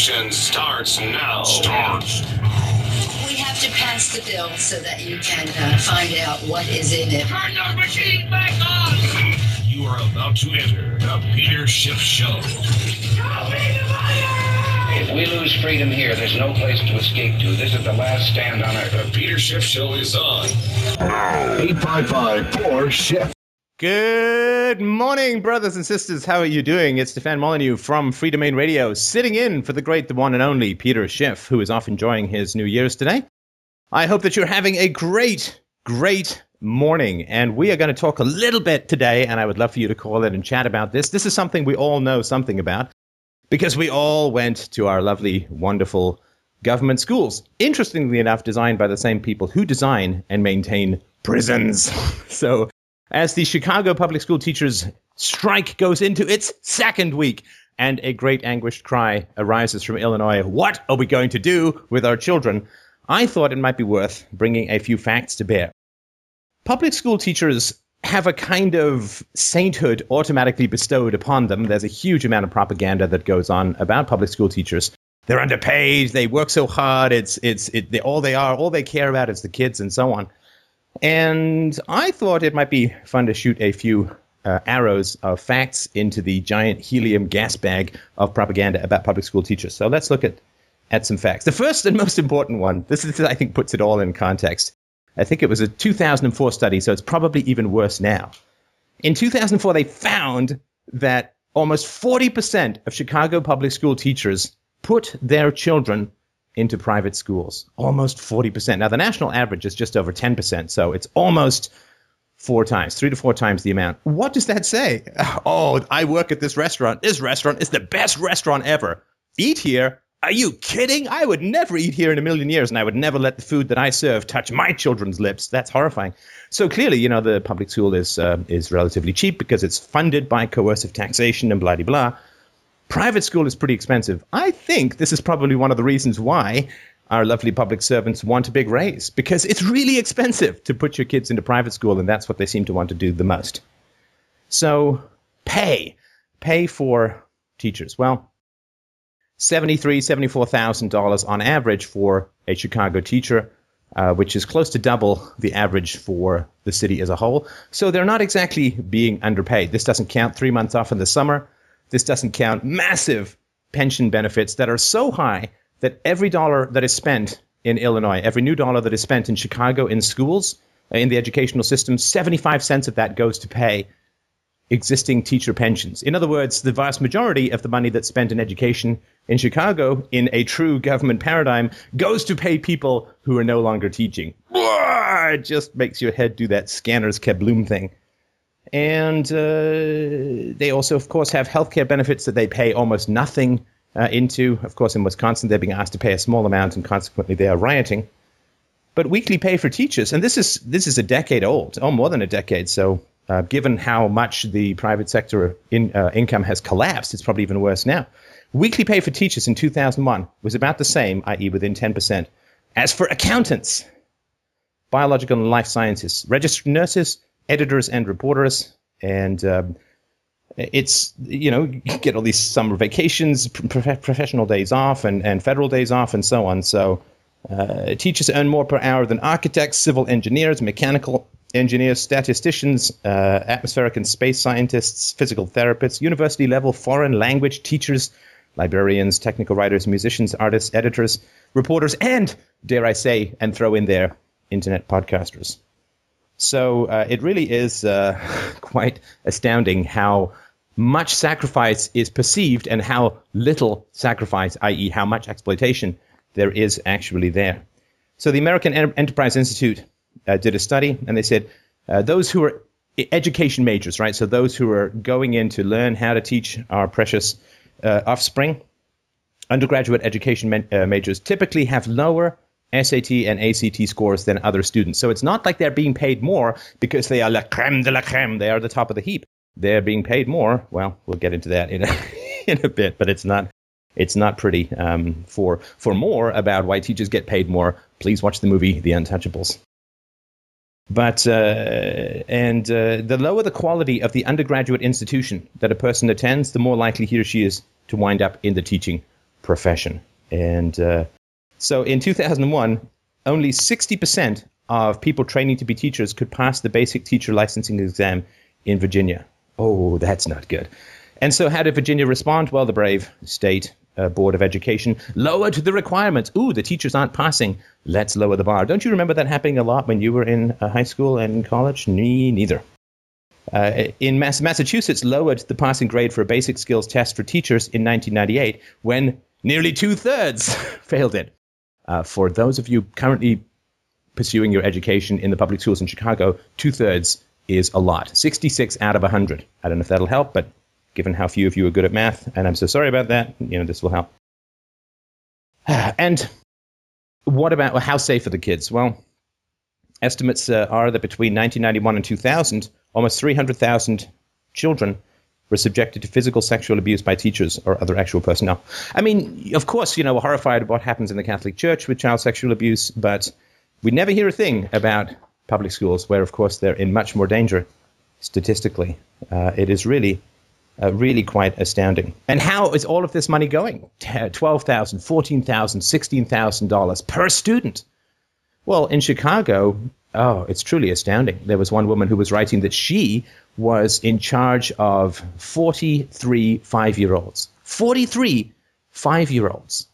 Attention starts now. Starts. We have to pass the bill so that you can uh, find out what is in it. Turn those machines back on! You are about to enter the Peter Schiff Show. If we lose freedom here, there's no place to escape to. This is the last stand on earth. The Peter Schiff Show is on. 855 4 Schiff. Good morning, brothers and sisters. How are you doing? It's Stefan Molyneux from Free Domain Radio, sitting in for the great, the one and only Peter Schiff, who is off enjoying his New Year's today. I hope that you're having a great, great morning. And we are going to talk a little bit today, and I would love for you to call in and chat about this. This is something we all know something about because we all went to our lovely, wonderful government schools. Interestingly enough, designed by the same people who design and maintain prisons. so, as the Chicago public school teachers strike goes into its second week, and a great anguished cry arises from Illinois, what are we going to do with our children? I thought it might be worth bringing a few facts to bear. Public school teachers have a kind of sainthood automatically bestowed upon them. There's a huge amount of propaganda that goes on about public school teachers. They're underpaid. They work so hard. It's it's it, they, all they are. All they care about is the kids and so on. And I thought it might be fun to shoot a few uh, arrows of facts into the giant helium gas bag of propaganda about public school teachers. So let's look at at some facts. The first and most important one. This is I think puts it all in context. I think it was a 2004 study, so it's probably even worse now. In 2004, they found that almost 40% of Chicago public school teachers put their children into private schools. Almost 40%. Now, the national average is just over 10%, so it's almost four times, three to four times the amount. What does that say? Oh, I work at this restaurant. This restaurant is the best restaurant ever. Eat here. Are you kidding? I would never eat here in a million years, and I would never let the food that I serve touch my children's lips. That's horrifying. So clearly, you know, the public school is uh, is relatively cheap because it's funded by coercive taxation and blah blah blah. Private school is pretty expensive. I think this is probably one of the reasons why our lovely public servants want a big raise because it's really expensive to put your kids into private school, and that's what they seem to want to do the most. So, pay, pay for teachers. Well, seventy-three, seventy-four thousand dollars on average for a Chicago teacher, uh, which is close to double the average for the city as a whole. So they're not exactly being underpaid. This doesn't count three months off in the summer. This doesn't count massive pension benefits that are so high that every dollar that is spent in Illinois, every new dollar that is spent in Chicago in schools, uh, in the educational system, 75 cents of that goes to pay existing teacher pensions. In other words, the vast majority of the money that's spent in education in Chicago in a true government paradigm goes to pay people who are no longer teaching. It just makes your head do that scanner's kabloom thing. And uh, they also, of course, have healthcare benefits that they pay almost nothing uh, into. Of course, in Wisconsin, they're being asked to pay a small amount, and consequently, they are rioting. But weekly pay for teachers, and this is this is a decade old, oh, more than a decade. So, uh, given how much the private sector in, uh, income has collapsed, it's probably even worse now. Weekly pay for teachers in 2001 was about the same, i.e., within 10%. As for accountants, biological and life sciences, registered nurses, editors, and reporters, and um, it's you know you get all these summer vacations, prof- professional days off, and, and federal days off, and so on. So uh, teachers earn more per hour than architects, civil engineers, mechanical engineers, statisticians, uh, atmospheric and space scientists, physical therapists, university level foreign language teachers, librarians, technical writers, musicians, artists, editors, reporters, and dare I say, and throw in there, internet podcasters. So uh, it really is uh, quite astounding how much sacrifice is perceived and how little sacrifice, i.e., how much exploitation there is actually there. So the American Enterprise Institute uh, did a study, and they said uh, those who are education majors, right? So those who are going in to learn how to teach our precious uh, offspring, undergraduate education ma- uh, majors typically have lower SAT and ACT scores than other students. So it's not like they're being paid more because they are la creme de la creme. They are the top of the heap. They're being paid more. Well, we'll get into that in a, in a bit, but it's not it's not pretty. Um, for for more about why teachers get paid more, please watch the movie The Untouchables. But uh, and uh, the lower the quality of the undergraduate institution that a person attends, the more likely he or she is to wind up in the teaching profession. And uh, so in 2001, only 60% of people training to be teachers could pass the basic teacher licensing exam in Virginia. Oh, that's not good. And so, how did Virginia respond? Well, the brave state uh, board of education lowered the requirements. Ooh, the teachers aren't passing. Let's lower the bar. Don't you remember that happening a lot when you were in uh, high school and college? Me neither. Uh, in Mass- Massachusetts, lowered the passing grade for a basic skills test for teachers in 1998 when nearly two thirds failed it. Uh, for those of you currently pursuing your education in the public schools in Chicago, two thirds is a lot. 66 out of 100. I don't know if that'll help, but given how few of you are good at math, and I'm so sorry about that, you know, this will help. And what about well, how safe are the kids? Well, estimates uh, are that between 1991 and 2000, almost 300,000 children were subjected to physical sexual abuse by teachers or other actual personnel. I mean, of course, you know, we're horrified at what happens in the Catholic Church with child sexual abuse, but we never hear a thing about public schools, where, of course, they're in much more danger statistically. Uh, it is really uh, really quite astounding. And how is all of this money going? $12,000, $14,000, $16,000 per student. Well, in Chicago, oh, it's truly astounding. There was one woman who was writing that she was in charge of 43 five year olds. 43 five year olds.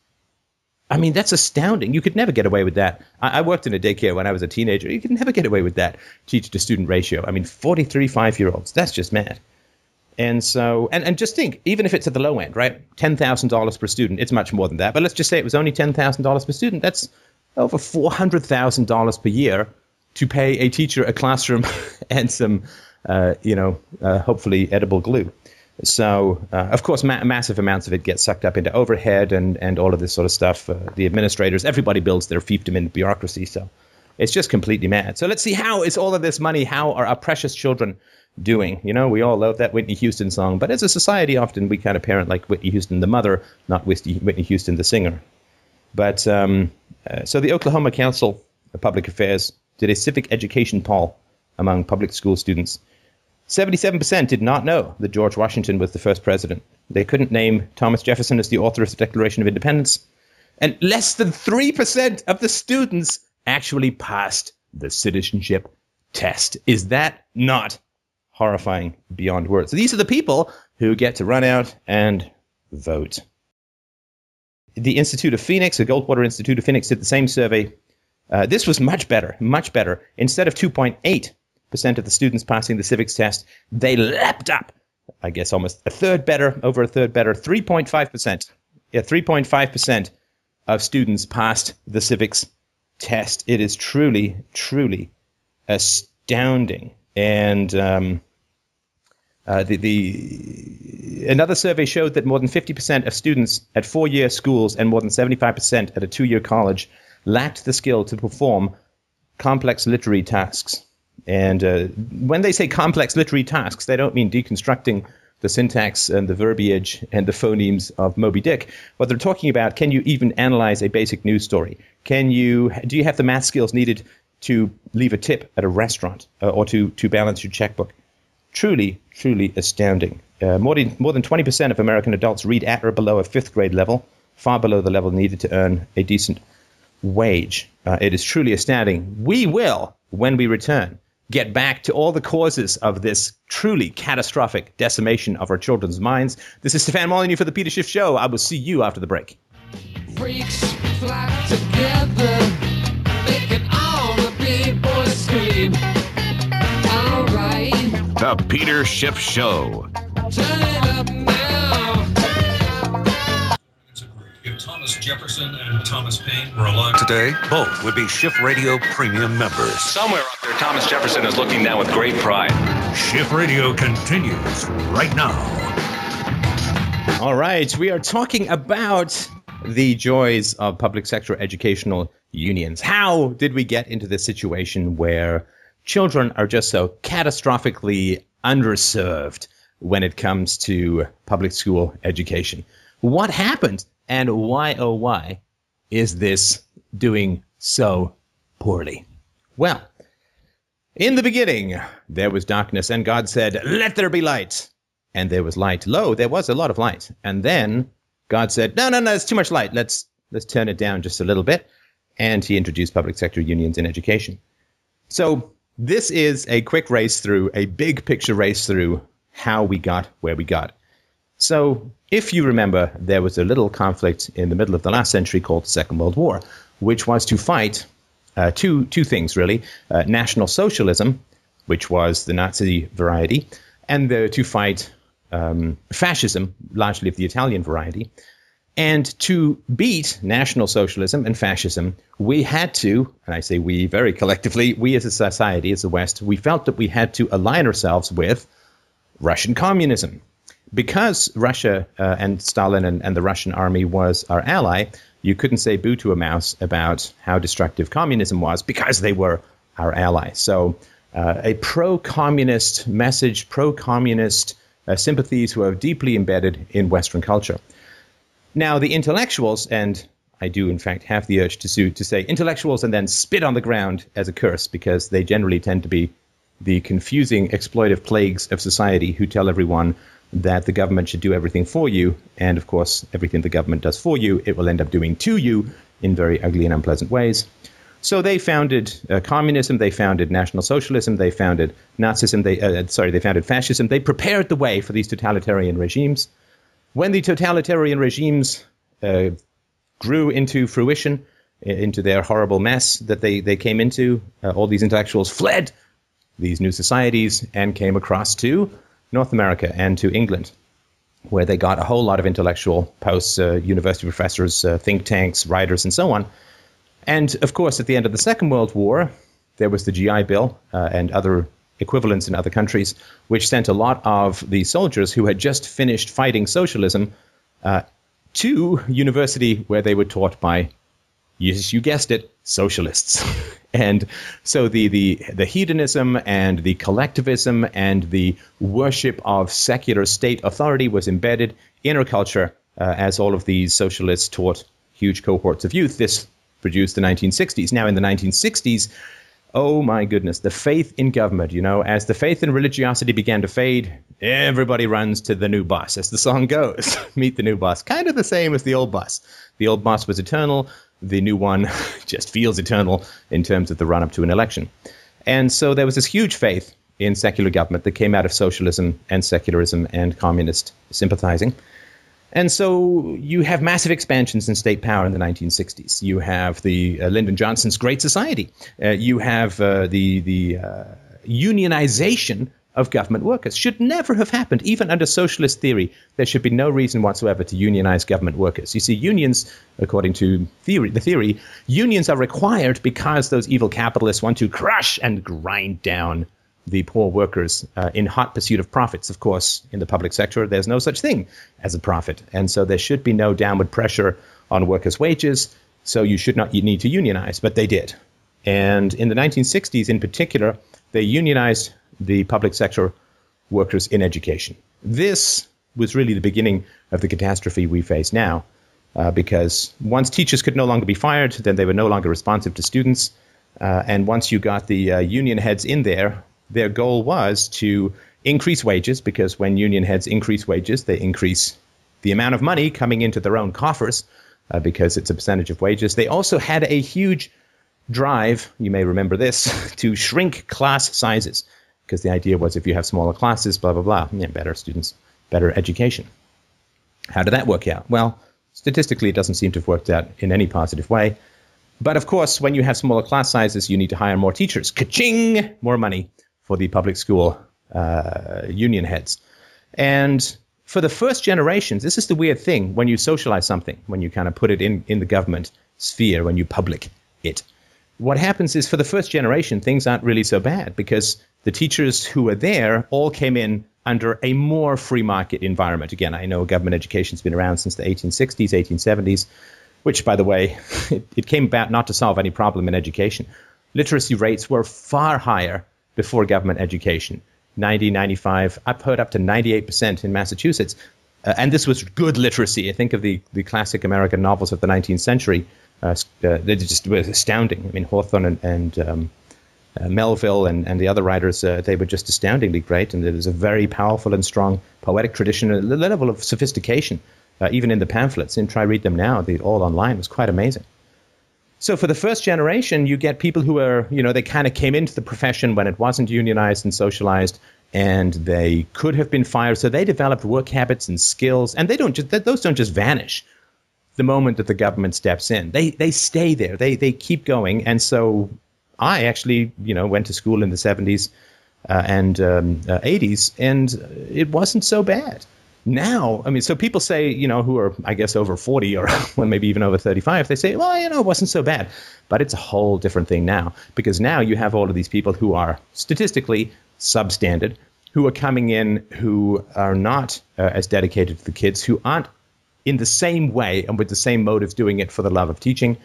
I mean, that's astounding. You could never get away with that. I, I, worked in a daycare when I was a teenager. You could never get away with that teacher to student ratio. I mean, 43 five year olds. That's just mad. And so, and, and just think, even if it's at the low end, right? $10,000 per student, it's much more than that. But let's just say it was only $10,000 per student. That's over $400,000 per year to pay a teacher a classroom and some, uh, you know, uh, hopefully edible glue. So, uh, of course, ma- massive amounts of it get sucked up into overhead and, and all of this sort of stuff. Uh, the administrators, everybody builds their fiefdom in bureaucracy. So it's just completely mad. So let's see how is all of this money, how are our precious children doing. You know, we all love that Whitney Houston song, but as a society, often we kind of parent like Whitney Houston, the mother, not Whitney Houston, the singer. But um, uh, so the Oklahoma Council of Public Affairs did a civic education poll among public school students. 77% did not know that George Washington was the first president. They couldn't name Thomas Jefferson as the author of the Declaration of Independence. And less than 3% of the students actually passed the citizenship test. Is that not horrifying beyond words. So these are the people who get to run out and vote. The Institute of Phoenix, the Goldwater Institute of Phoenix, did the same survey. Uh, this was much better, much better. Instead of 2.8% of the students passing the civics test, they leapt up. I guess almost a third better, over a third better, 3.5%. Yeah, 3.5% of students passed the civics test. It is truly, truly astounding. And um, uh, the, the, another survey showed that more than 50% of students at four-year schools and more than 75% at a two-year college lacked the skill to perform complex literary tasks. And uh, when they say complex literary tasks, they don't mean deconstructing the syntax and the verbiage and the phonemes of Moby Dick. What they're talking about, can you even analyze a basic news story? Can you do you have the math skills needed to leave a tip at a restaurant uh, or to to balance your checkbook? truly, truly astounding. Uh, more, than, more than 20% of American adults read at or below a fifth grade level, far below the level needed to earn a decent wage. Uh, it is truly astounding. We will, when we return, get back to all the causes of this truly catastrophic decimation of our children's minds. This is Stefan Molyneux for the Peter Schiff Show. I will see you after the break. Freaks fly together, making all the big boys scream. The Peter Schiff Show. If Thomas Jefferson and Thomas Paine were alive today, both would be Schiff Radio Premium members. Somewhere up there, Thomas Jefferson is looking down with great pride. Schiff Radio continues right now. All right, we are talking about the joys of public sector educational unions. How did we get into this situation where children are just so catastrophically underserved when it comes to public school education. What happened and why, oh, why is this doing so poorly? Well, in the beginning, there was darkness, and God said, Let there be light. And there was light. Lo, there was a lot of light. And then God said, "No, no, no, it's too much light. Let's let's turn it down just a little bit." And he introduced public sector unions in education. So this is a quick race through, a big picture race through how we got where we got. So, if you remember, there was a little conflict in the middle of the last century called the Second World War, which was to fight uh, two two things really: uh, National Socialism, which was the Nazi variety, and the, to fight um, fascism, largely of the Italian variety. And to beat National Socialism and fascism, we had to, and I say we very collectively, we as a society, as the West, we felt that we had to align ourselves with Russian communism. Because Russia uh, and Stalin and, and the Russian army was our ally, you couldn't say boo to a mouse about how destructive communism was because they were our ally. So, uh, a pro communist message, pro communist uh, sympathies were deeply embedded in Western culture. Now, the intellectuals, and I do in fact have the urge to, sue, to say intellectuals and then spit on the ground as a curse because they generally tend to be the confusing, exploitive plagues of society who tell everyone that the government should do everything for you. And of course, everything the government does for you, it will end up doing to you in very ugly and unpleasant ways. So they founded uh, communism, they founded National Socialism, they founded Nazism, they uh, sorry, they founded fascism. They prepared the way for these totalitarian regimes. When the totalitarian regimes uh, grew into fruition, into their horrible mess that they, they came into, uh, all these intellectuals fled these new societies and came across to North America and to England, where they got a whole lot of intellectual posts, uh, university professors, uh, think tanks, writers, and so on. And of course, at the end of the Second World War, there was the GI Bill uh, and other equivalents in other countries, which sent a lot of the soldiers who had just finished fighting socialism uh, to university where they were taught by, yes, you guessed it, socialists. and so the, the, the hedonism and the collectivism and the worship of secular state authority was embedded in our culture uh, as all of these socialists taught huge cohorts of youth. This produced the 1960s. Now, in the 1960s, oh my goodness, the faith in government, you know, as the faith in religiosity began to fade, everybody runs to the new boss, as the song goes. Meet the new boss. Kind of the same as the old boss. The old boss was eternal, the new one just feels eternal in terms of the run up to an election. And so there was this huge faith in secular government that came out of socialism and secularism and communist sympathizing. And so you have massive expansions in state power in the 1960s. You have the uh, Lyndon Johnson's Great Society. Uh, you have uh, the the uh, unionization of government workers. Should never have happened, even under socialist theory. There should be no reason whatsoever to unionize government workers. You see, unions, according to theory, the theory, unions are required because those evil capitalists want to crush and grind down the poor workers uh, in hot pursuit of profits. Of course, in the public sector, there's no such thing as a profit. And so there should be no downward pressure on workers' wages. So you should not need to unionize, but they did. And in the 1960s, in particular, they unionized the public sector workers in education. This was really the beginning of the catastrophe we face now, uh, because once teachers could no longer be fired, then they were no longer responsive to students. Uh, and once you got the uh, union heads in there, their goal was to increase wages because when union heads increase wages, they increase the amount of money coming into their own coffers uh, because it's a percentage of wages. They also had a huge drive, you may remember this, to shrink class sizes because the idea was if you have smaller classes, blah, blah, blah, yeah, better students, better education. How did that work out? Well, statistically, it doesn't seem to have worked out in any positive way. But of course, when you have smaller class sizes, you need to hire more teachers. Ka-ching! More money for the public school uh, union heads. And for the first generations, this is the weird thing when you socialize something, when you kind of put it in, in the government sphere, when you public it. What happens is for the first generation, things aren't really so bad because the teachers who were there all came in under a more free market environment. Again, I know government education's been around since the 1860s, 1870s, which, by the way, it, it came about not to solve any problem in education. Literacy rates were far higher before government education 90, 95, I've heard up to 98% in Massachusetts. Uh, and this was good literacy. I think of the, the classic American novels of the 19th century. Uh, they just were astounding. I mean, Hawthorne and, and um, uh, Melville and, and the other writers, uh, they were just astoundingly great. And there was a very powerful and strong poetic tradition, a level of sophistication uh, even in the pamphlets. And try read them now. They're all online. Was quite amazing. So for the first generation, you get people who are, you know, they kind of came into the profession when it wasn't unionized and socialized, and they could have been fired. So they developed work habits and skills, and they don't just those don't just vanish the moment that the government steps in. They they stay there. They they keep going. And so I actually, you know, went to school in the seventies uh, and um, uh, 80s, and it wasn't so bad. Now, I mean, so people say, you know, who are, I guess, over 40 or well, maybe even over 35, they say, well, you know, it wasn't so bad. But it's a whole different thing now because now you have all of these people who are statistically substandard, who are coming in who are not uh, as dedicated to the kids, who aren't in the same way and with the same motives doing it for the love of teaching.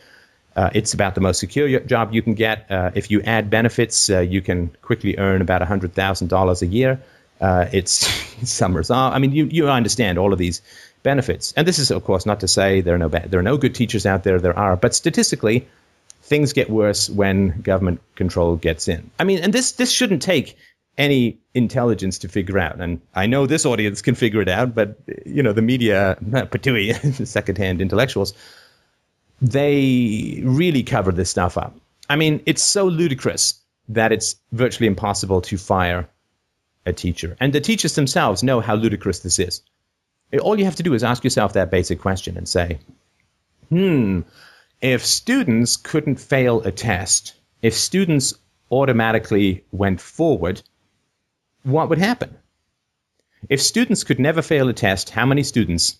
Uh, it's about the most secure job you can get. Uh, if you add benefits, uh, you can quickly earn about $100,000 a year. Uh, it's summers off. I mean, you, you understand all of these benefits. And this is, of course, not to say there are no bad, there are no good teachers out there. There are, but statistically, things get worse when government control gets in. I mean, and this this shouldn't take any intelligence to figure out. And I know this audience can figure it out, but you know, the media, patui, secondhand intellectuals, they really cover this stuff up. I mean, it's so ludicrous that it's virtually impossible to fire a teacher. And the teachers themselves know how ludicrous this is. All you have to do is ask yourself that basic question and say, hmm, if students couldn't fail a test, if students automatically went forward, what would happen? If students could never fail a test, how many students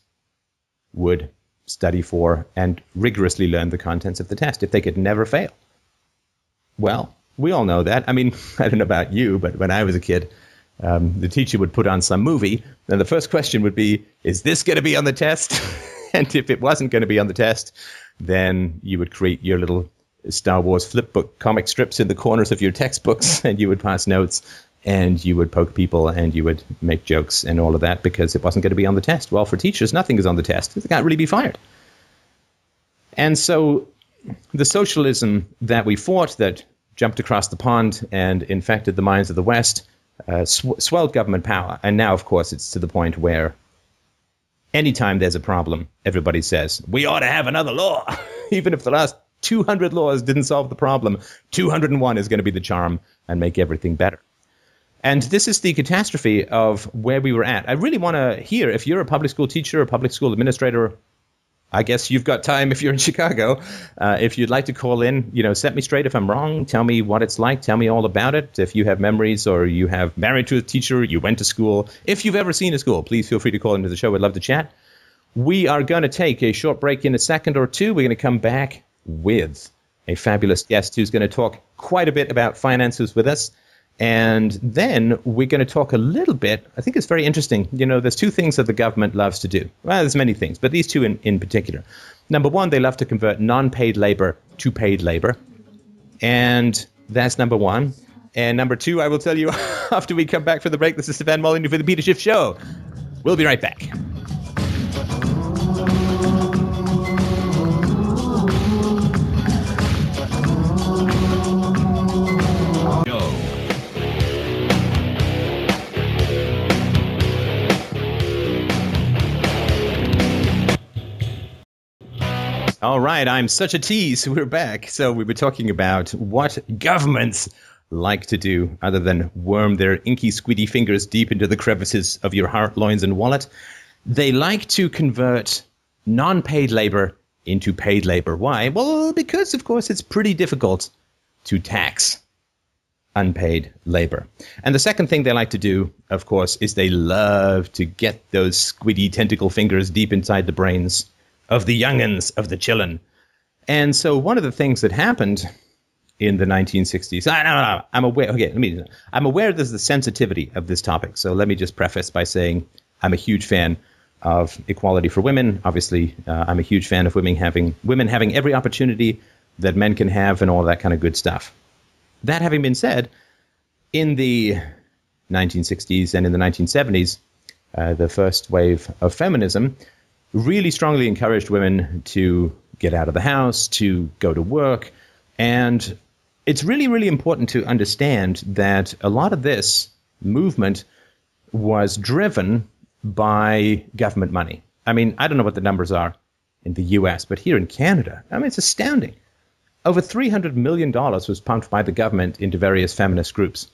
would study for and rigorously learn the contents of the test if they could never fail? Well, we all know that. I mean, I don't know about you, but when I was a kid, um, the teacher would put on some movie, and the first question would be, Is this going to be on the test? and if it wasn't going to be on the test, then you would create your little Star Wars flipbook comic strips in the corners of your textbooks, and you would pass notes, and you would poke people, and you would make jokes and all of that because it wasn't going to be on the test. Well, for teachers, nothing is on the test. They can't really be fired. And so the socialism that we fought that jumped across the pond and infected the minds of the West uh, sw- swelled government power. And now, of course, it's to the point where anytime there's a problem, everybody says, we ought to have another law. Even if the last 200 laws didn't solve the problem, 201 is going to be the charm and make everything better. And this is the catastrophe of where we were at. I really want to hear if you're a public school teacher, a public school administrator, I guess you've got time if you're in Chicago. Uh, if you'd like to call in, you know, set me straight if I'm wrong. Tell me what it's like. Tell me all about it. If you have memories or you have married to a teacher, you went to school. If you've ever seen a school, please feel free to call into the show. I'd love to chat. We are going to take a short break in a second or two. We're going to come back with a fabulous guest who's going to talk quite a bit about finances with us. And then we're going to talk a little bit. I think it's very interesting. You know, there's two things that the government loves to do. Well, there's many things, but these two in, in particular. Number one, they love to convert non paid labor to paid labor. And that's number one. And number two, I will tell you after we come back for the break. This is Stefan Molyneux for the Peter Schiff Show. We'll be right back. All right, I'm such a tease. We're back. So we were talking about what governments like to do other than worm their inky, squiddy fingers deep into the crevices of your heart, loins, and wallet. They like to convert non-paid labor into paid labor. Why? Well, because of course it's pretty difficult to tax unpaid labor. And the second thing they like to do, of course, is they love to get those squiddy tentacle fingers deep inside the brains of the youngins of the chillin. And so one of the things that happened in the 1960s, I, no, no, I'm aware. Okay, let me. I'm aware there's the sensitivity of this topic. So let me just preface by saying I'm a huge fan of equality for women. Obviously, uh, I'm a huge fan of women having women having every opportunity that men can have, and all that kind of good stuff. That having been said, in the 1960s and in the 1970s, uh, the first wave of feminism really strongly encouraged women to get out of the house, to go to work. And it's really, really important to understand that a lot of this movement was driven by government money. I mean, I don't know what the numbers are in the US, but here in Canada, I mean, it's astounding. Over $300 million was pumped by the government into various feminist groups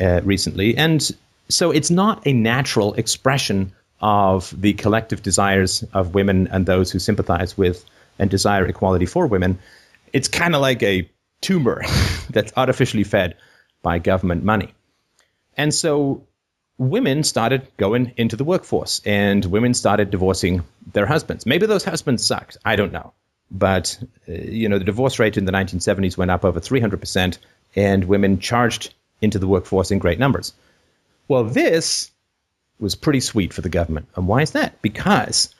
uh, recently. And so it's not a natural expression of the collective desires of women and those who sympathize with and desire equality for women. It's kind of like a tumor that's artificially fed by government money. And so women started going into the workforce and women started divorcing their husbands. Maybe those husbands sucked. I don't know. But, uh, you know, the divorce rate in the 1970s went up over 300%, and women charged into the workforce in great numbers. Well, this was pretty sweet for the government. And why is that? Because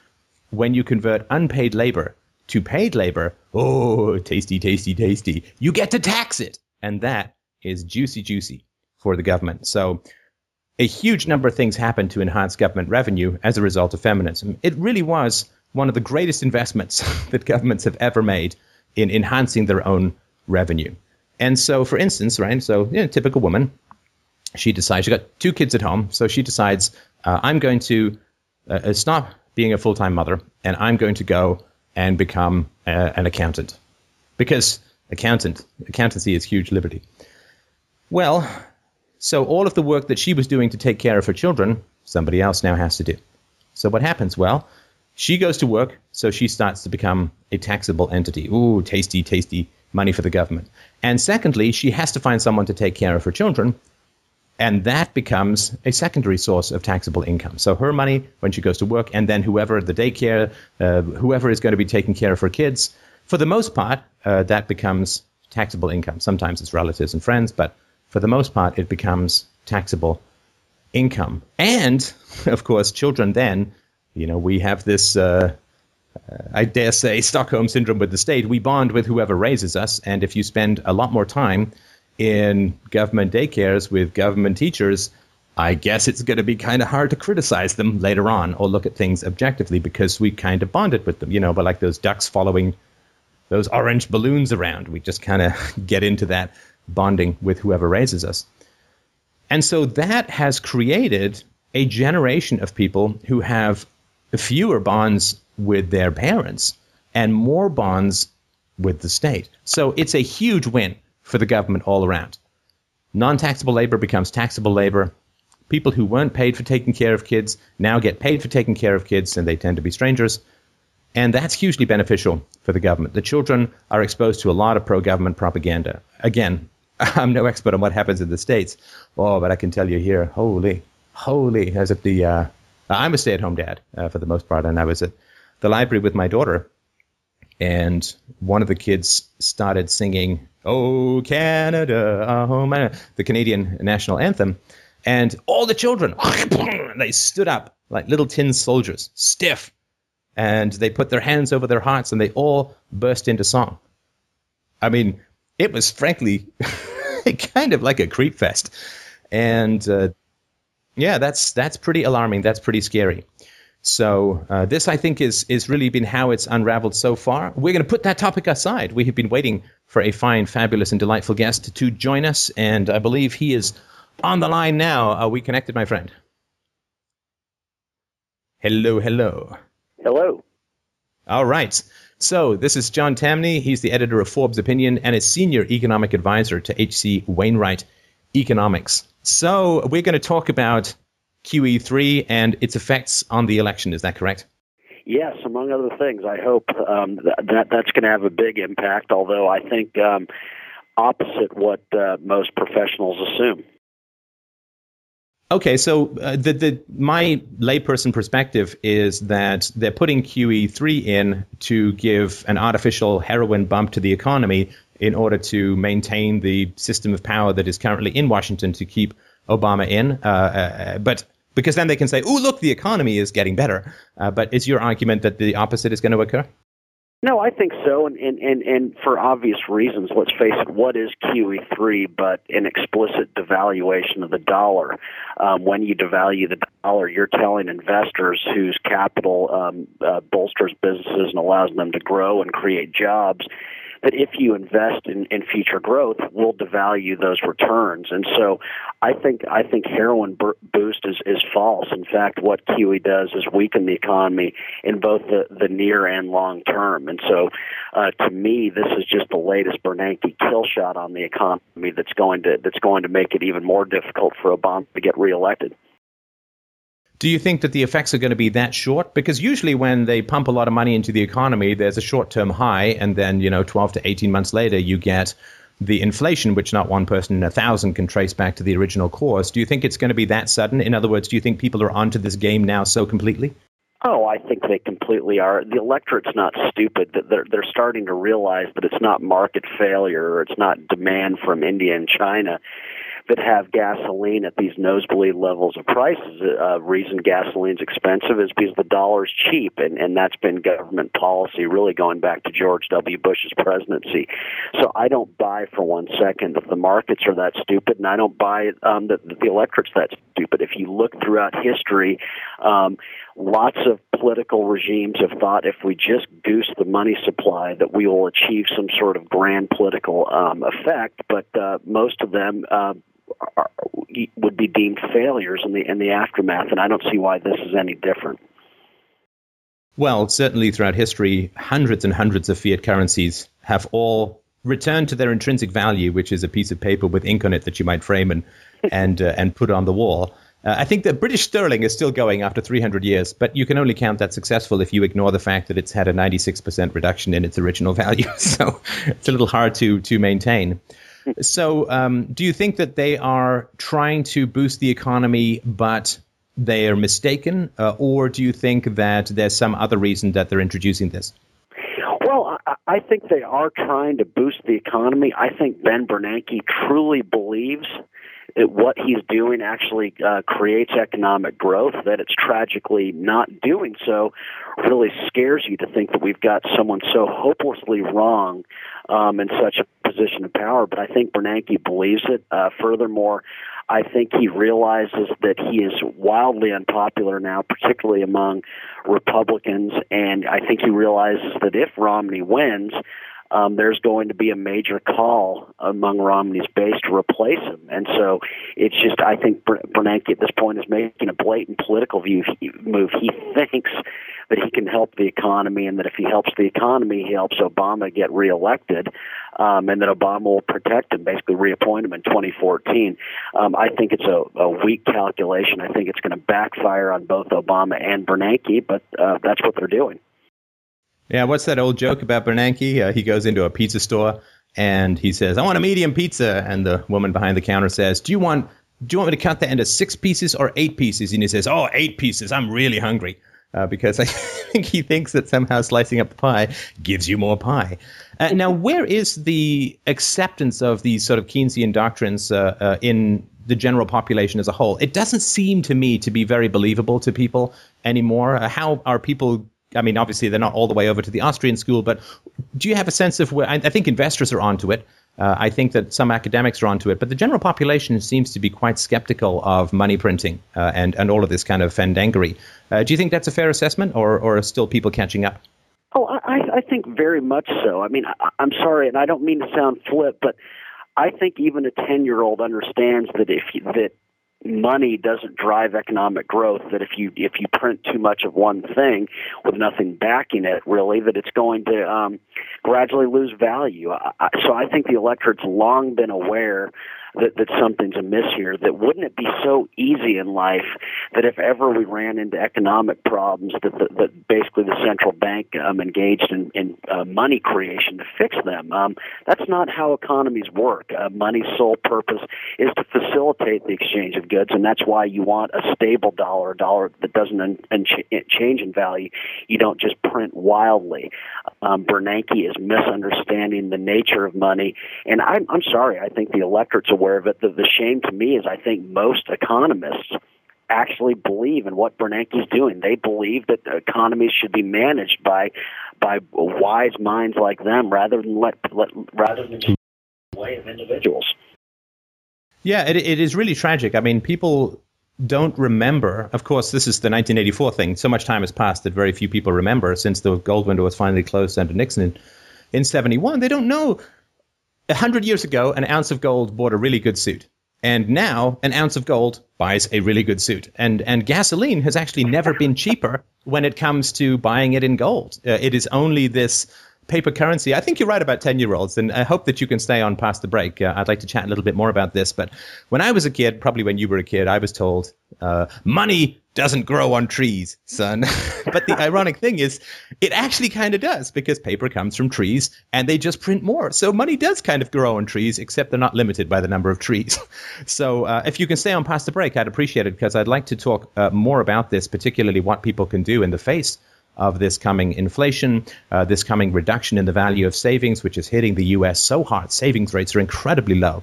when you convert unpaid labor to paid labor, oh, tasty, tasty, tasty, you get to tax it. And that is juicy, juicy for the government. So a huge number of things happened to enhance government revenue as a result of feminism. It really was one of the greatest investments that governments have ever made in enhancing their own revenue. And so, for instance, right, so you know, typical woman, she decides she got two kids at home, so she decides uh, I'm going to uh, stop being a full time mother, and I'm going to go and become uh, an accountant because accountant accountancy is huge liberty. Well, so all of the work that she was doing to take care of her children, somebody else now has to do. So what happens? Well, she goes to work, so she starts to become a taxable entity. Ooh, tasty, tasty money for the government. And secondly, she has to find someone to take care of her children, and that becomes a secondary source of taxable income. So her money when she goes to work, and then whoever the daycare, uh, whoever is going to be taking care of her kids, for the most part, uh, that becomes taxable income. Sometimes it's relatives and friends, but for the most part, it becomes taxable income. And of course, children then you know, we have this, uh, uh, I dare say, Stockholm syndrome with the state. We bond with whoever raises us, and if you spend a lot more time in government daycares with government teachers, I guess it's going to be kind of hard to criticize them later on or look at things objectively because we kind of bonded with them, you know, but like those ducks following those orange balloons around. We just kind of get into that bonding with whoever raises us. And so that has created a generation of people who have fewer bonds with their parents and more bonds with the state. So it's a huge win for the government all around. Non taxable labor becomes taxable labor. People who weren't paid for taking care of kids now get paid for taking care of kids, and they tend to be strangers. And that's hugely beneficial for the government. The children are exposed to a lot of pro government propaganda. Again, I'm no expert on what happens in the States. Oh, but I can tell you here, holy, holy, as if the uh, I'm a stay at home dad uh, for the most part, and I was at the library with my daughter, and one of the kids started singing, Oh, Canada, oh, my, the Canadian national anthem. And all the children, they stood up like little tin soldiers, stiff. And they put their hands over their hearts and they all burst into song. I mean, it was frankly kind of like a creep fest. And uh, yeah, that's that's pretty alarming. That's pretty scary. So uh, this, I think, is is really been how it's unraveled so far. We're going to put that topic aside. We have been waiting for a fine, fabulous, and delightful guest to join us, and I believe he is on the line now. Are we connected, my friend? Hello, hello. Hello. All right. So this is John Tamny. He's the editor of Forbes Opinion and a senior economic advisor to H.C. Wainwright Economics. So we're going to talk about QE3 and its effects on the election. Is that correct? Yes, among other things. I hope um, that that's going to have a big impact. Although I think um, opposite what uh, most professionals assume. Okay, so uh, the the my layperson perspective is that they're putting QE3 in to give an artificial heroin bump to the economy in order to maintain the system of power that is currently in Washington to keep Obama in. Uh, uh, but because then they can say, "Oh, look, the economy is getting better." Uh, but is your argument that the opposite is going to occur? No, I think so, and, and, and, and for obvious reasons. Let's face it, what is QE3 but an explicit devaluation of the dollar? Um, when you devalue the dollar, you're telling investors whose capital um, uh, bolsters businesses and allows them to grow and create jobs that if you invest in, in future growth, will devalue those returns. And so, I think I think heroin boost is is false. In fact, what QE does is weaken the economy in both the the near and long term. And so, uh, to me, this is just the latest Bernanke kill shot on the economy that's going to that's going to make it even more difficult for Obama to get reelected. Do you think that the effects are going to be that short? Because usually when they pump a lot of money into the economy, there's a short-term high, and then you know, 12 to 18 months later, you get the inflation, which not one person in a thousand can trace back to the original cause. Do you think it's going to be that sudden? In other words, do you think people are onto this game now so completely? Oh, I think they completely are. The electorate's not stupid. They're they're starting to realize that it's not market failure or it's not demand from India and China that have gasoline at these nosebleed levels of prices. Uh, reason gasoline's expensive is because the dollar's cheap, and, and that's been government policy really going back to George W. Bush's presidency. So I don't buy for one second that the markets are that stupid, and I don't buy um, that, the electorate's that stupid. If you look throughout history, um, lots of political regimes have thought if we just goose the money supply that we will achieve some sort of grand political um, effect, but uh, most of them uh, are, would be deemed failures in the in the aftermath, and I don't see why this is any different. Well, certainly throughout history, hundreds and hundreds of fiat currencies have all returned to their intrinsic value, which is a piece of paper with ink on it that you might frame and and uh, and put on the wall. Uh, I think that British sterling is still going after 300 years, but you can only count that successful if you ignore the fact that it's had a 96% reduction in its original value. So it's a little hard to to maintain. So, um, do you think that they are trying to boost the economy, but they are mistaken, uh, or do you think that there's some other reason that they're introducing this? Well, I think they are trying to boost the economy. I think Ben Bernanke truly believes that what he's doing actually uh, creates economic growth, that it's tragically not doing so really scares you to think that we've got someone so hopelessly wrong um, in such a position of power. But I think Bernanke believes it. Uh, furthermore, I think he realizes that he is wildly unpopular now, particularly among Republicans, and I think he realizes that if Romney wins, um, there's going to be a major call among Romney's base to replace him. And so it's just, I think Bernanke at this point is making a blatant political view move. He thinks that he can help the economy and that if he helps the economy, he helps Obama get reelected um, and that Obama will protect him, basically reappoint him in 2014. Um, I think it's a, a weak calculation. I think it's going to backfire on both Obama and Bernanke, but uh, that's what they're doing. Yeah, what's that old joke about Bernanke? Uh, he goes into a pizza store and he says, "I want a medium pizza," and the woman behind the counter says, "Do you want do you want me to cut that into six pieces or eight pieces?" And he says, "Oh, eight pieces. I'm really hungry." Uh, because I think he thinks that somehow slicing up the pie gives you more pie. Uh, now, where is the acceptance of these sort of Keynesian doctrines uh, uh, in the general population as a whole? It doesn't seem to me to be very believable to people anymore. Uh, how are people I mean, obviously they're not all the way over to the Austrian school, but do you have a sense of where? I, I think investors are onto it. Uh, I think that some academics are onto it, but the general population seems to be quite skeptical of money printing uh, and and all of this kind of fandangery. Uh, do you think that's a fair assessment, or or are still people catching up? Oh, I, I think very much so. I mean, I, I'm sorry, and I don't mean to sound flip, but I think even a ten year old understands that if you, that money doesn't drive economic growth that if you if you print too much of one thing with nothing backing it really that it's going to um, gradually lose value. I, so i think the electorate's long been aware that, that something's amiss here. That wouldn't it be so easy in life that if ever we ran into economic problems, that, that, that basically the central bank um, engaged in, in uh, money creation to fix them. Um, that's not how economies work. Uh, money's sole purpose is to facilitate the exchange of goods, and that's why you want a stable dollar, a dollar that doesn't un- un- change in value. You don't just print wildly. Um, Bernanke is misunderstanding the nature of money, and I'm, I'm sorry. I think the electorate's aware aware of it. The, the shame to me is I think most economists actually believe in what Bernanke's doing. They believe that the economies should be managed by by wise minds like them rather than let, let rather than the way of individuals. Yeah, it, it is really tragic. I mean, people don't remember. Of course, this is the 1984 thing. So much time has passed that very few people remember since the gold window was finally closed under Nixon in 71. They don't know. A hundred years ago, an ounce of gold bought a really good suit. And now an ounce of gold buys a really good suit. And, and gasoline has actually never been cheaper when it comes to buying it in gold. Uh, it is only this paper currency. I think you're right about 10 year olds, and I hope that you can stay on past the break. Uh, I'd like to chat a little bit more about this. But when I was a kid, probably when you were a kid, I was told uh, money doesn't grow on trees, son. but the ironic thing is, it actually kind of does because paper comes from trees and they just print more. So money does kind of grow on trees, except they're not limited by the number of trees. so uh, if you can stay on past the break, I'd appreciate it because I'd like to talk uh, more about this, particularly what people can do in the face of this coming inflation, uh, this coming reduction in the value of savings, which is hitting the U.S. so hard. Savings rates are incredibly low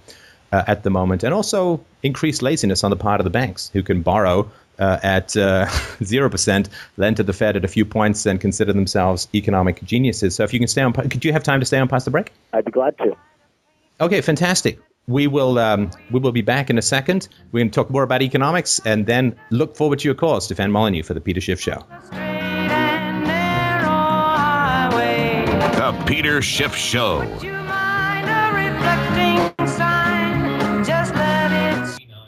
uh, at the moment, and also increased laziness on the part of the banks who can borrow uh, at uh, zero percent, lend to the Fed at a few points, and consider themselves economic geniuses. So, if you can stay on, could you have time to stay on past the break? I'd be glad to. Okay, fantastic. We will um, we will be back in a second. We're going to talk more about economics, and then look forward to your calls, Stefan Molyneux for the Peter Schiff Show. The Peter Schiff Show.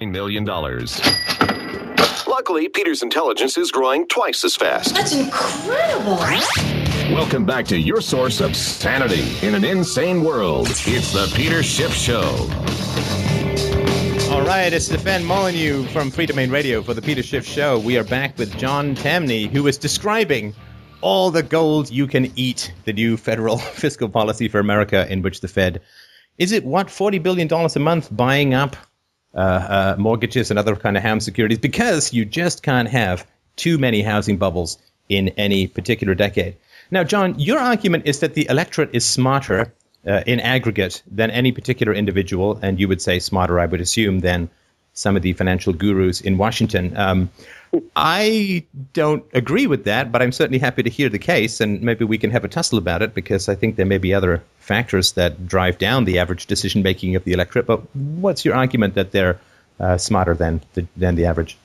Million dollars. Luckily, Peter's intelligence is growing twice as fast. That's incredible. Welcome back to your source of sanity in an insane world. It's the Peter Schiff Show. All right, it's Stefan Molyneux from Free Domain Radio for the Peter Schiff Show. We are back with John Tamny, who is describing all the gold you can eat, the new federal fiscal policy for America, in which the Fed is it what forty billion dollars a month buying up uh, uh, mortgages and other kind of house securities because you just can't have too many housing bubbles in any particular decade. Now, John, your argument is that the electorate is smarter uh, in aggregate than any particular individual, and you would say smarter, I would assume, than some of the financial gurus in Washington. Um, I don't agree with that, but I'm certainly happy to hear the case, and maybe we can have a tussle about it because I think there may be other factors that drive down the average decision making of the electorate. But what's your argument that they're uh, smarter than the, than the average?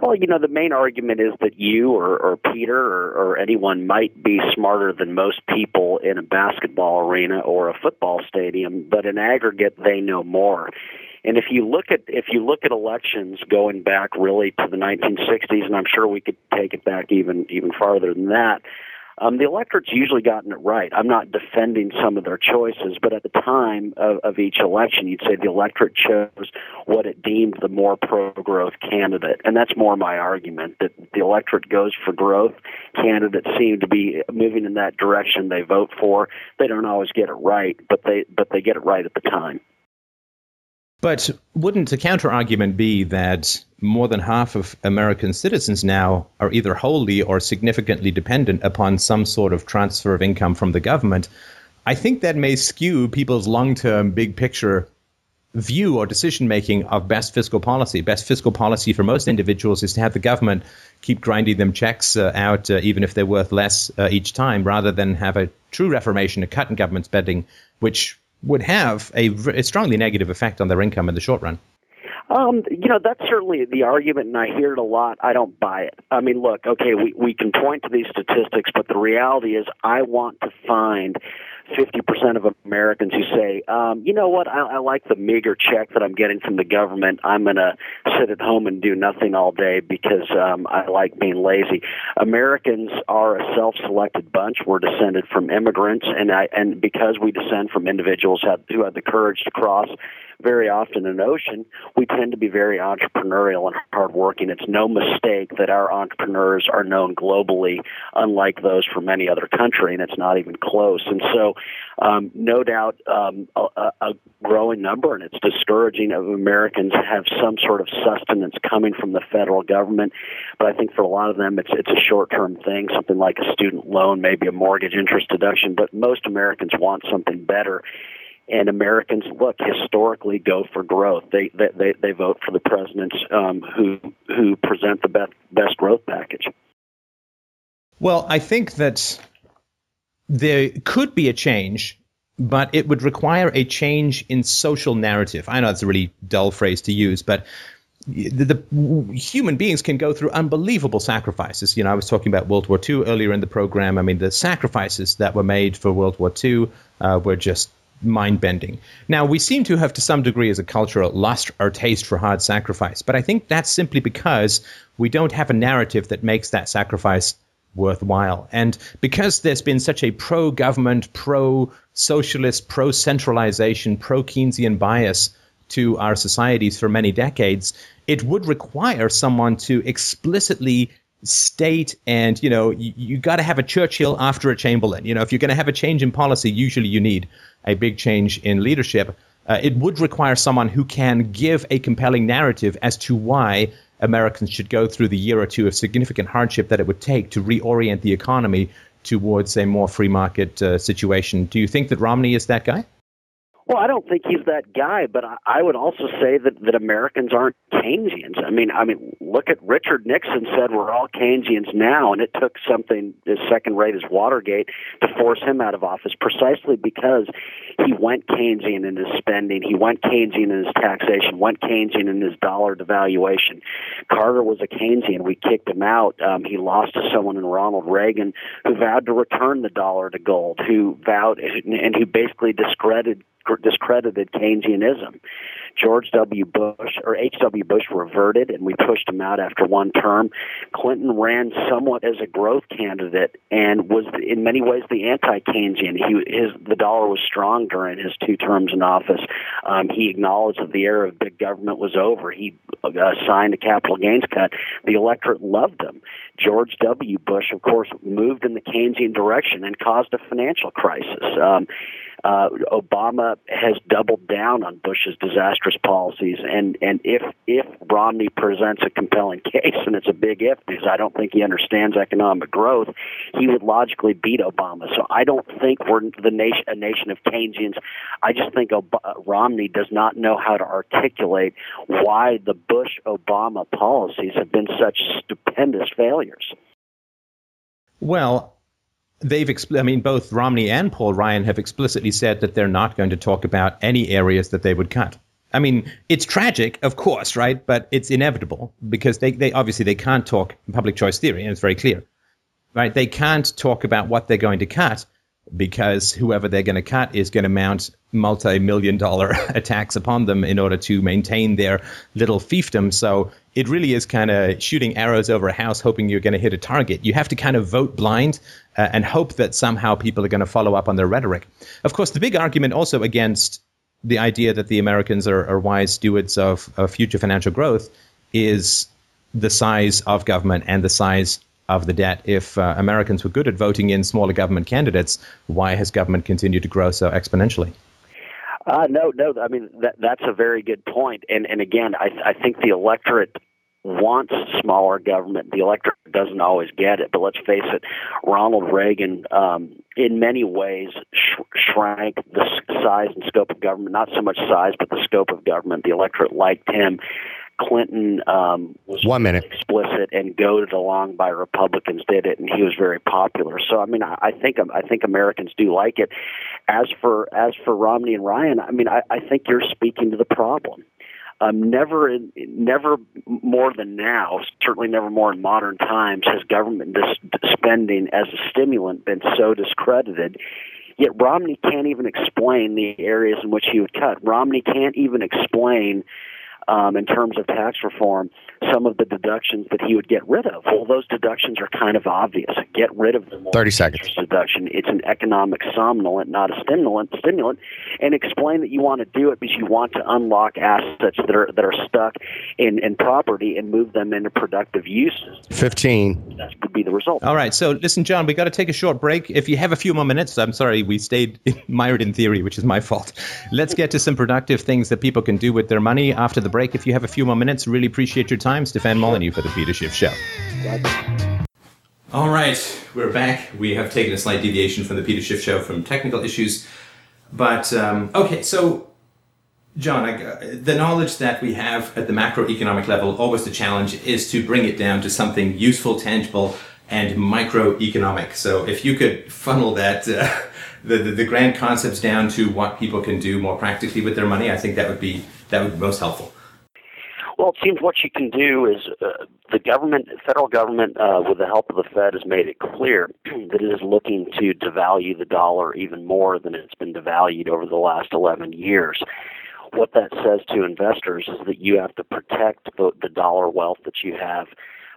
Well, you know, the main argument is that you or, or Peter or, or anyone might be smarter than most people in a basketball arena or a football stadium, but in aggregate, they know more. And if you look at if you look at elections going back really to the 1960s, and I'm sure we could take it back even even farther than that, um, the electorate's usually gotten it right. I'm not defending some of their choices, but at the time of, of each election, you'd say the electorate chose what it deemed the more pro-growth candidate, and that's more my argument that the electorate goes for growth. Candidates seem to be moving in that direction. They vote for. They don't always get it right, but they but they get it right at the time. But wouldn't a counter argument be that more than half of American citizens now are either wholly or significantly dependent upon some sort of transfer of income from the government? I think that may skew people's long term, big picture view or decision making of best fiscal policy. Best fiscal policy for most individuals is to have the government keep grinding them checks uh, out, uh, even if they're worth less uh, each time, rather than have a true reformation, a cut in government spending, which would have a, a strongly negative effect on their income in the short run. Um, you know, that's certainly the argument, and I hear it a lot. I don't buy it. I mean, look, okay, we, we can point to these statistics, but the reality is I want to find 50% of Americans who say, um, you know what, I, I like the meager check that I'm getting from the government. I'm going to sit at home and do nothing all day because um, I like being lazy. Americans are a self selected bunch. We're descended from immigrants, and, I, and because we descend from individuals who had, who had the courage to cross very often an ocean, we tend to be very entrepreneurial and hardworking. It's no mistake that our entrepreneurs are known globally, unlike those from any other country, and it's not even close. And so, um, no doubt, um, a, a growing number, and it's discouraging of Americans have some sort of sustenance coming from the federal government. But I think for a lot of them, it's it's a short-term thing, something like a student loan, maybe a mortgage interest deduction. But most Americans want something better and Americans look historically go for growth. They they they, they vote for the presidents um, who who present the best best growth package. Well, I think that there could be a change, but it would require a change in social narrative. I know it's a really dull phrase to use, but the, the, human beings can go through unbelievable sacrifices. You know, I was talking about World War II earlier in the program. I mean, the sacrifices that were made for World War II uh, were just mind bending. Now, we seem to have, to some degree, as a culture, lost our taste for hard sacrifice, but I think that's simply because we don't have a narrative that makes that sacrifice worthwhile. And because there's been such a pro government, pro socialist, pro centralization, pro Keynesian bias to our societies for many decades, it would require someone to explicitly state and you know you, you got to have a churchill after a chamberlain. You know if you're going to have a change in policy usually you need a big change in leadership. Uh, it would require someone who can give a compelling narrative as to why americans should go through the year or two of significant hardship that it would take to reorient the economy towards a more free market uh, situation. Do you think that romney is that guy? Well, I don't think he's that guy, but I, I would also say that that Americans aren't Keynesians. I mean, I mean, look at Richard Nixon said we're all Keynesians now, and it took something as second rate as Watergate to force him out of office, precisely because he went Keynesian in his spending, he went Keynesian in his taxation, went Keynesian in his dollar devaluation. Carter was a Keynesian. We kicked him out. Um, he lost to someone in Ronald Reagan who vowed to return the dollar to gold, who vowed and who basically discredited discredited Keynesianism. George W. Bush or H.W. Bush reverted, and we pushed him out after one term. Clinton ran somewhat as a growth candidate and was, in many ways, the anti-Keynesian. The dollar was strong during his two terms in office. Um, he acknowledged that the era of big government was over. He uh, signed a capital gains cut. The electorate loved him. George W. Bush, of course, moved in the Keynesian direction and caused a financial crisis. Um, uh, Obama has doubled down on Bush's disastrous policies, and and if if Romney presents a compelling case, and it's a big if because I don't think he understands economic growth, he would logically beat Obama. So I don't think we're the nation a nation of Keynesians. I just think Ob- Romney does not know how to articulate why the Bush Obama policies have been such stupendous failures. Well, they've expl- I mean both Romney and Paul Ryan have explicitly said that they're not going to talk about any areas that they would cut. I mean, it's tragic, of course, right? But it's inevitable because they, they obviously they can't talk public choice theory, and it's very clear. Right? They can't talk about what they're going to cut because whoever they're going to cut is going to mount multi-million dollar attacks upon them in order to maintain their little fiefdom. So it really is kind of shooting arrows over a house, hoping you're going to hit a target. You have to kind of vote blind uh, and hope that somehow people are going to follow up on their rhetoric. Of course, the big argument also against the idea that the Americans are, are wise stewards of, of future financial growth is the size of government and the size of the debt. If uh, Americans were good at voting in smaller government candidates, why has government continued to grow so exponentially? Uh, no, no. I mean that that's a very good point. And and again, I I think the electorate wants smaller government. The electorate doesn't always get it. But let's face it, Ronald Reagan, um, in many ways, sh- shrank the size and scope of government. Not so much size, but the scope of government. The electorate liked him. Clinton um, was one minute explicit and goaded along by Republicans did it, and he was very popular. So I mean, I, I think I think Americans do like it. As for as for Romney and Ryan, I mean, I, I think you're speaking to the problem. Um, never, never more than now, certainly never more in modern times, has government dis- spending as a stimulant been so discredited. Yet Romney can't even explain the areas in which he would cut. Romney can't even explain um, in terms of tax reform some of the deductions that he would get rid of. Well, those deductions are kind of obvious. Get rid of the 30 seconds. deduction. It's an economic somnolent, not a stimulant. Stimulant, and explain that you want to do it because you want to unlock assets that are that are stuck in, in property and move them into productive uses. 15. That would be the result. All right. So listen, John, we got to take a short break. If you have a few more minutes, I'm sorry we stayed mired in theory, which is my fault. Let's get to some productive things that people can do with their money after the break. If you have a few more minutes, really appreciate your time. Stefan Molyneux for the Peter Schiff Show. All right, we're back. We have taken a slight deviation from the Peter Schiff Show from technical issues. But, um, okay, so, John, I, the knowledge that we have at the macroeconomic level, always the challenge is to bring it down to something useful, tangible, and microeconomic. So if you could funnel that, uh, the, the, the grand concepts down to what people can do more practically with their money, I think that would be that would be most helpful. Well, it seems what you can do is uh, the government, federal government, uh, with the help of the Fed, has made it clear that it is looking to devalue the dollar even more than it's been devalued over the last 11 years. What that says to investors is that you have to protect the, the dollar wealth that you have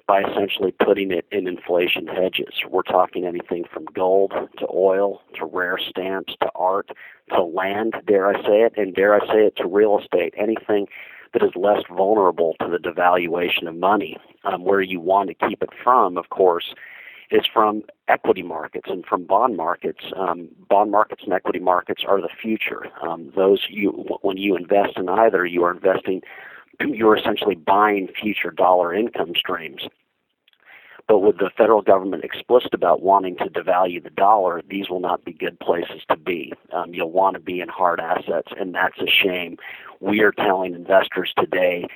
by essentially putting it in inflation hedges. We're talking anything from gold to oil to rare stamps to art to land, dare I say it, and dare I say it, to real estate. Anything that is less vulnerable to the devaluation of money. Um, where you want to keep it from, of course, is from equity markets and from bond markets. Um, bond markets and equity markets are the future. Um, those you, when you invest in either, you are investing. You're essentially buying future dollar income streams. But with the federal government explicit about wanting to devalue the dollar, these will not be good places to be. Um, you'll want to be in hard assets, and that's a shame. We are telling investors today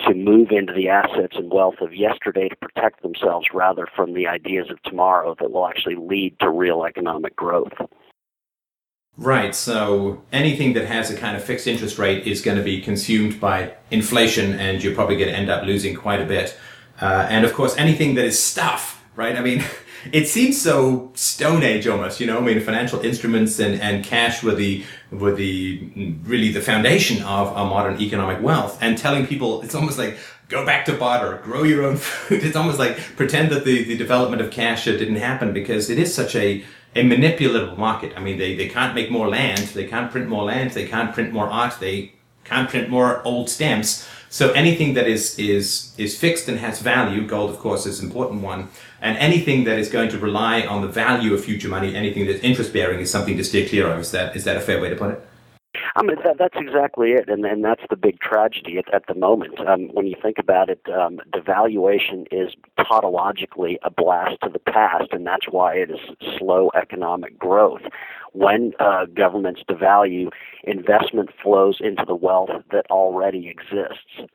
to move into the assets and wealth of yesterday to protect themselves rather from the ideas of tomorrow that will actually lead to real economic growth. Right. So anything that has a kind of fixed interest rate is going to be consumed by inflation, and you're probably going to end up losing quite a bit. Uh, and of course, anything that is stuff, right? I mean, it seems so Stone Age almost, you know. I mean, financial instruments and, and cash were the were the really the foundation of our modern economic wealth. And telling people it's almost like go back to barter, grow your own food. It's almost like pretend that the, the development of cash didn't happen because it is such a a manipulative market. I mean, they, they can't make more land, they can't print more land, they can't print more art, they can't print more old stamps. So anything that is is is fixed and has value, gold of course is an important one, and anything that is going to rely on the value of future money, anything that's interest bearing, is something to steer clear of. Is that is that a fair way to put it? I mean, that, that's exactly it, and, and that's the big tragedy at, at the moment. Um, when you think about it, um, devaluation is tautologically a blast to the past, and that's why it is slow economic growth. When uh, governments devalue, investment flows into the wealth that already exists.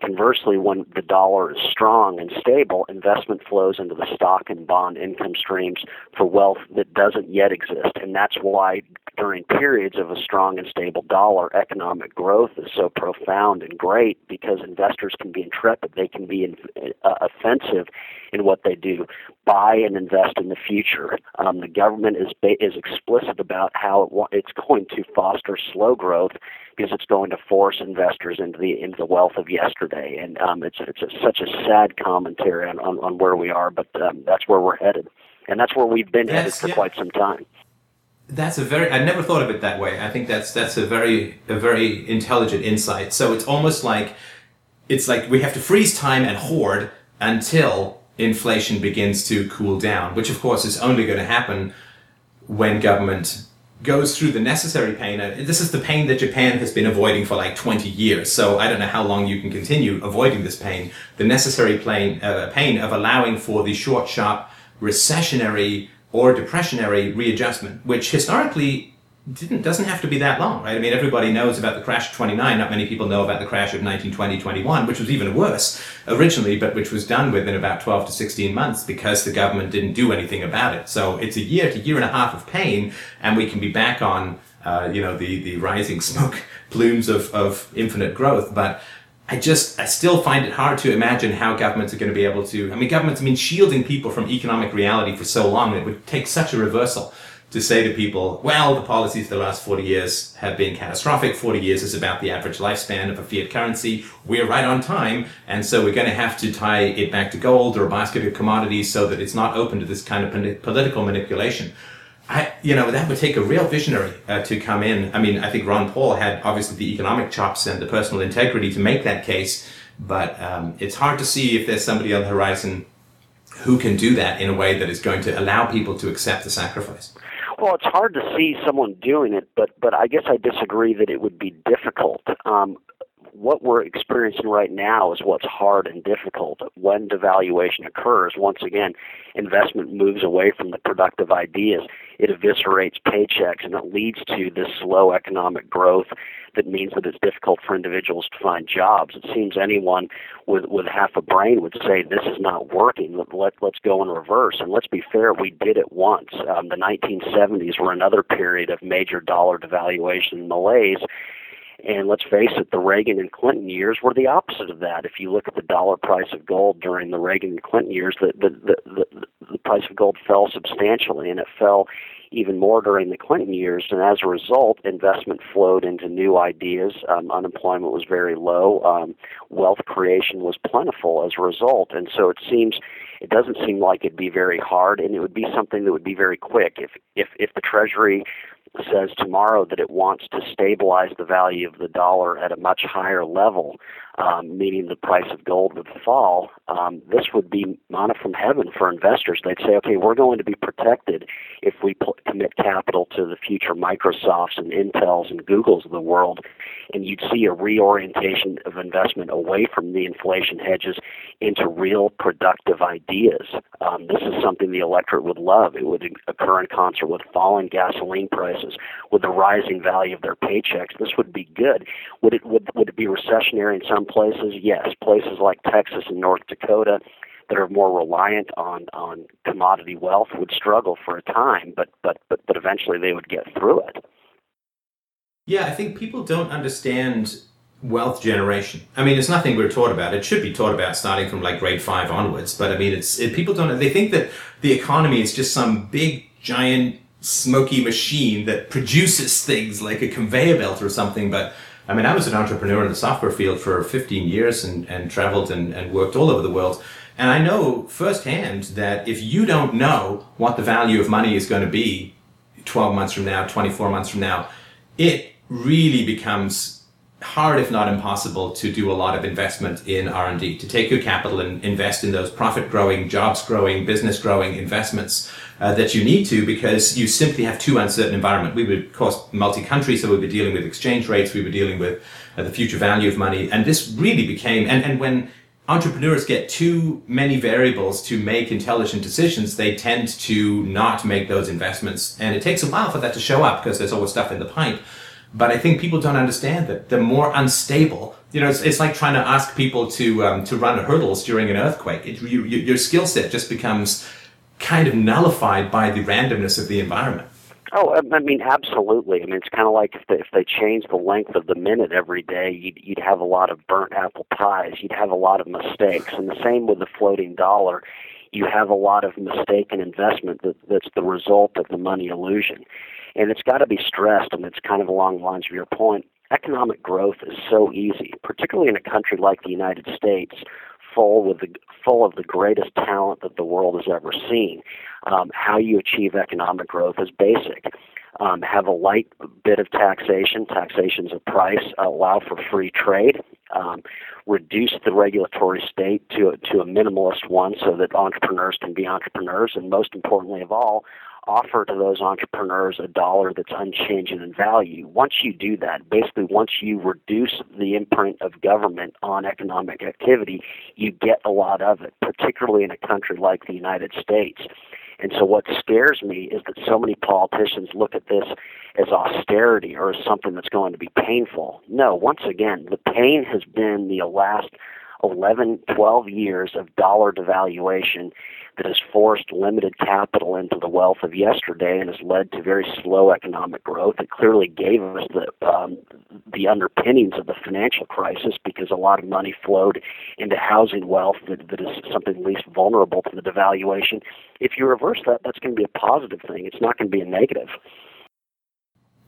Conversely, when the dollar is strong and stable, investment flows into the stock and bond income streams for wealth that doesn't yet exist. And that's why during periods of a strong and stable dollar, economic growth is so profound and great because investors can be intrepid. They can be uh, offensive in what they do. Buy and invest in the future. Um, the government is, is explicit about how it, it's going to foster slow growth because it's going to force investors into the into the wealth of yesterday, and um, it's it's a, such a sad commentary on, on, on where we are, but um, that's where we're headed, and that's where we've been headed for yeah. quite some time. That's a very I never thought of it that way. I think that's that's a very a very intelligent insight. So it's almost like it's like we have to freeze time and hoard until inflation begins to cool down, which of course is only going to happen when government goes through the necessary pain. This is the pain that Japan has been avoiding for like 20 years. So I don't know how long you can continue avoiding this pain. The necessary pain, uh, pain of allowing for the short, sharp, recessionary or depressionary readjustment, which historically didn't doesn't have to be that long, right? I mean, everybody knows about the crash of 29. Not many people know about the crash of 1920-21, which was even worse originally, but which was done within about 12 to 16 months because the government didn't do anything about it. So it's a year to year and a half of pain, and we can be back on, uh, you know, the the rising smoke plumes of of infinite growth, but. I just, I still find it hard to imagine how governments are going to be able to. I mean, governments have been shielding people from economic reality for so long, it would take such a reversal to say to people, well, the policies of the last 40 years have been catastrophic. 40 years is about the average lifespan of a fiat currency. We're right on time. And so we're going to have to tie it back to gold or a basket of commodities so that it's not open to this kind of political manipulation. I, you know, that would take a real visionary uh, to come in. I mean, I think Ron Paul had obviously the economic chops and the personal integrity to make that case, but um, it's hard to see if there's somebody on the horizon who can do that in a way that is going to allow people to accept the sacrifice. Well, it's hard to see someone doing it, but but I guess I disagree that it would be difficult. Um, what we're experiencing right now is what's hard and difficult. When devaluation occurs, once again, investment moves away from the productive ideas. It eviscerates paychecks and it leads to this slow economic growth that means that it's difficult for individuals to find jobs. It seems anyone with, with half a brain would say this is not working. Let, let, let's go in reverse. And let's be fair, we did it once. Um, the 1970s were another period of major dollar devaluation malaise And let's face it, the Reagan and Clinton years were the opposite of that. If you look at the dollar price of gold during the Reagan and Clinton years, the the the, the, the price of gold fell substantially, and it fell even more during the Clinton years. And as a result, investment flowed into new ideas. Um, unemployment was very low. Um, wealth creation was plentiful as a result. And so it seems, it doesn't seem like it'd be very hard, and it would be something that would be very quick. If if if the Treasury says tomorrow that it wants to stabilize the value of the dollar at a much higher level, um, meaning the price of gold would fall, um, this would be manna from heaven for investors. They'd say, okay, we're going to be protected if we pl- commit capital to the future Microsofts and Intels and Googles of the world, and you'd see a reorientation of investment away from the inflation hedges into real productive ideas. Um, this is something the electorate would love. It would occur in concert with falling gasoline prices, with the rising value of their paychecks. This would be good. Would it would would it be recessionary in some places? Yes. Places like Texas and North Dakota that are more reliant on on commodity wealth would struggle for a time, but but but but eventually they would get through it. Yeah, I think people don't understand wealth generation. I mean, it's nothing we're taught about. It should be taught about starting from like grade five onwards. But I mean, it's it, people don't. They think that the economy is just some big giant smoky machine that produces things like a conveyor belt or something. But I mean, I was an entrepreneur in the software field for 15 years and, and traveled and, and worked all over the world. And I know firsthand that if you don't know what the value of money is going to be 12 months from now, 24 months from now, it really becomes hard if not impossible to do a lot of investment in r&d to take your capital and invest in those profit growing jobs growing business growing investments uh, that you need to because you simply have too uncertain environment we would cost multi-country so we were dealing with exchange rates we were dealing with uh, the future value of money and this really became and, and when entrepreneurs get too many variables to make intelligent decisions, they tend to not make those investments. And it takes a while for that to show up because there's always stuff in the pipe. But I think people don't understand that the more unstable, you know, it's, it's like trying to ask people to um, to run hurdles during an earthquake. It, you, you, your skill set just becomes kind of nullified by the randomness of the environment. Oh, I mean, absolutely. I mean, it's kind of like if they, if they change the length of the minute every day, you'd, you'd have a lot of burnt apple pies. You'd have a lot of mistakes. And the same with the floating dollar. You have a lot of mistaken investment that, that's the result of the money illusion. And it's got to be stressed, and it's kind of along the lines of your point. Economic growth is so easy, particularly in a country like the United States, full with the full of the greatest talent that the world has ever seen. Um, how you achieve economic growth is basic. Um, have a light bit of taxation. Taxation's a price. Allow for free trade. Um, reduce the regulatory state to a, to a minimalist one, so that entrepreneurs can be entrepreneurs, and most importantly of all, offer to those entrepreneurs a dollar that's unchanging in value. Once you do that, basically once you reduce the imprint of government on economic activity, you get a lot of it, particularly in a country like the United States. And so what scares me is that so many politicians look at this as austerity or as something that's going to be painful. No, once again, the pain has been the last 11, 12 years of dollar devaluation that has forced limited capital into the wealth of yesterday and has led to very slow economic growth. It clearly gave us the um, the underpinnings of the financial crisis because a lot of money flowed into housing wealth that, that is something least vulnerable to the devaluation. If you reverse that, that's going to be a positive thing. It's not going to be a negative.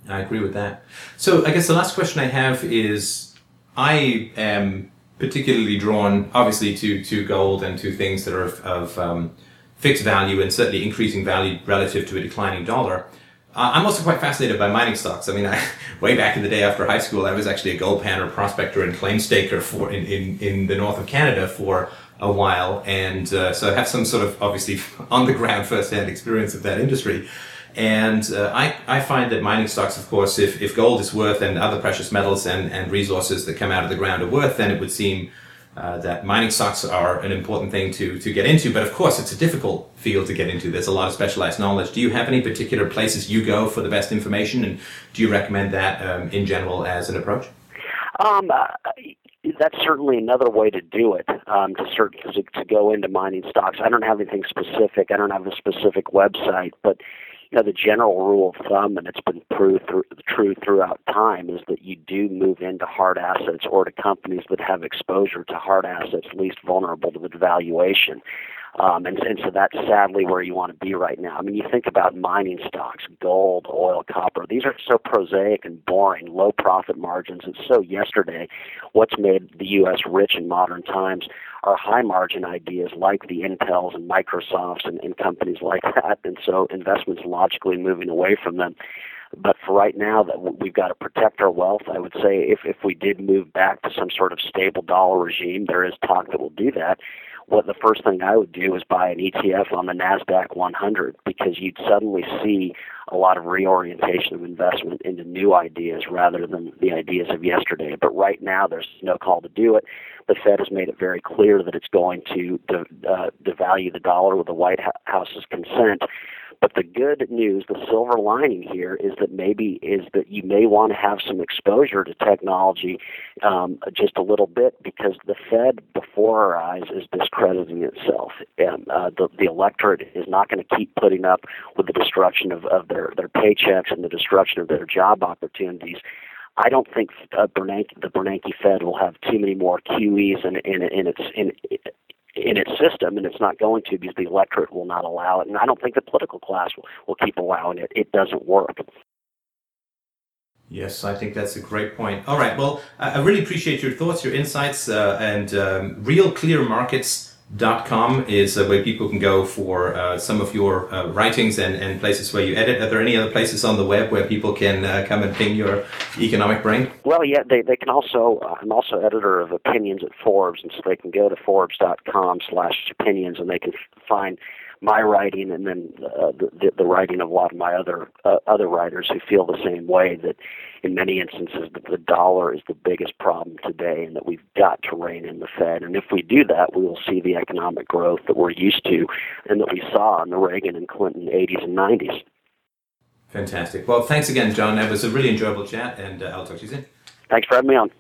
I agree with that. So I guess the last question I have is I am particularly drawn, obviously, to, to gold and to things that are of, of um, fixed value and certainly increasing value relative to a declining dollar. Uh, I'm also quite fascinated by mining stocks. I mean, I, way back in the day after high school, I was actually a gold panner, prospector, and claim staker for in, in, in the north of Canada for a while, and uh, so I have some sort of obviously on the ground first-hand experience of that industry. And uh, I, I find that mining stocks, of course, if, if gold is worth and other precious metals and, and resources that come out of the ground are worth, then it would seem uh, that mining stocks are an important thing to, to get into. But of course, it's a difficult field to get into. There's a lot of specialized knowledge. Do you have any particular places you go for the best information? And do you recommend that um, in general as an approach? Um, uh, that's certainly another way to do it. Um, to, start, to to go into mining stocks. I don't have anything specific. I don't have a specific website, but you know, the general rule of thumb, and it's been proved through, true throughout time, is that you do move into hard assets or to companies that have exposure to hard assets least vulnerable to the devaluation. Um, and, and so that's sadly where you want to be right now. I mean, you think about mining stocks, gold, oil, copper. These are so prosaic and boring, low profit margins. And so yesterday, what's made the U.S. rich in modern times are high margin ideas like the Intels and Microsofts and, and companies like that. And so investments logically moving away from them. But for right now, that we've got to protect our wealth. I would say if if we did move back to some sort of stable dollar regime, there is talk that will do that what the first thing I would do is buy an ETF on the Nasdaq 100 because you'd suddenly see a lot of reorientation of investment into new ideas rather than the ideas of yesterday. But right now, there's no call to do it. The Fed has made it very clear that it's going to uh, devalue the dollar with the White House's consent. But the good news, the silver lining here, is that maybe is that you may want to have some exposure to technology um, just a little bit because the Fed, before our eyes, is discrediting itself. And uh, the, the electorate is not going to keep putting up with the destruction of, of their, their paychecks and the destruction of their job opportunities. I don't think uh, Bernanke, the Bernanke Fed will have too many more QEs in, in, in its in, in its system, and it's not going to because the electorate will not allow it. And I don't think the political class will, will keep allowing it. It doesn't work. Yes, I think that's a great point. All right, well, I really appreciate your thoughts, your insights, uh, and um, real clear markets com is uh, where people can go for uh, some of your uh, writings and, and places where you edit. Are there any other places on the web where people can uh, come and ping your economic brain? Well, yeah, they, they can also, uh, I'm also editor of opinions at Forbes, and so they can go to forbes.com slash opinions and they can find my writing and then uh, the, the writing of a lot of my other other writers who feel the same way that in many instances that the dollar is the biggest problem today and that we've got to rein in the Fed and if we do that we will see the economic growth that we're used to and that we saw in the Reagan and Clinton 80s and 90s. Fantastic. Well, thanks again, John. That was a really enjoyable chat, and uh, I'll talk to you soon. Thanks for having me on.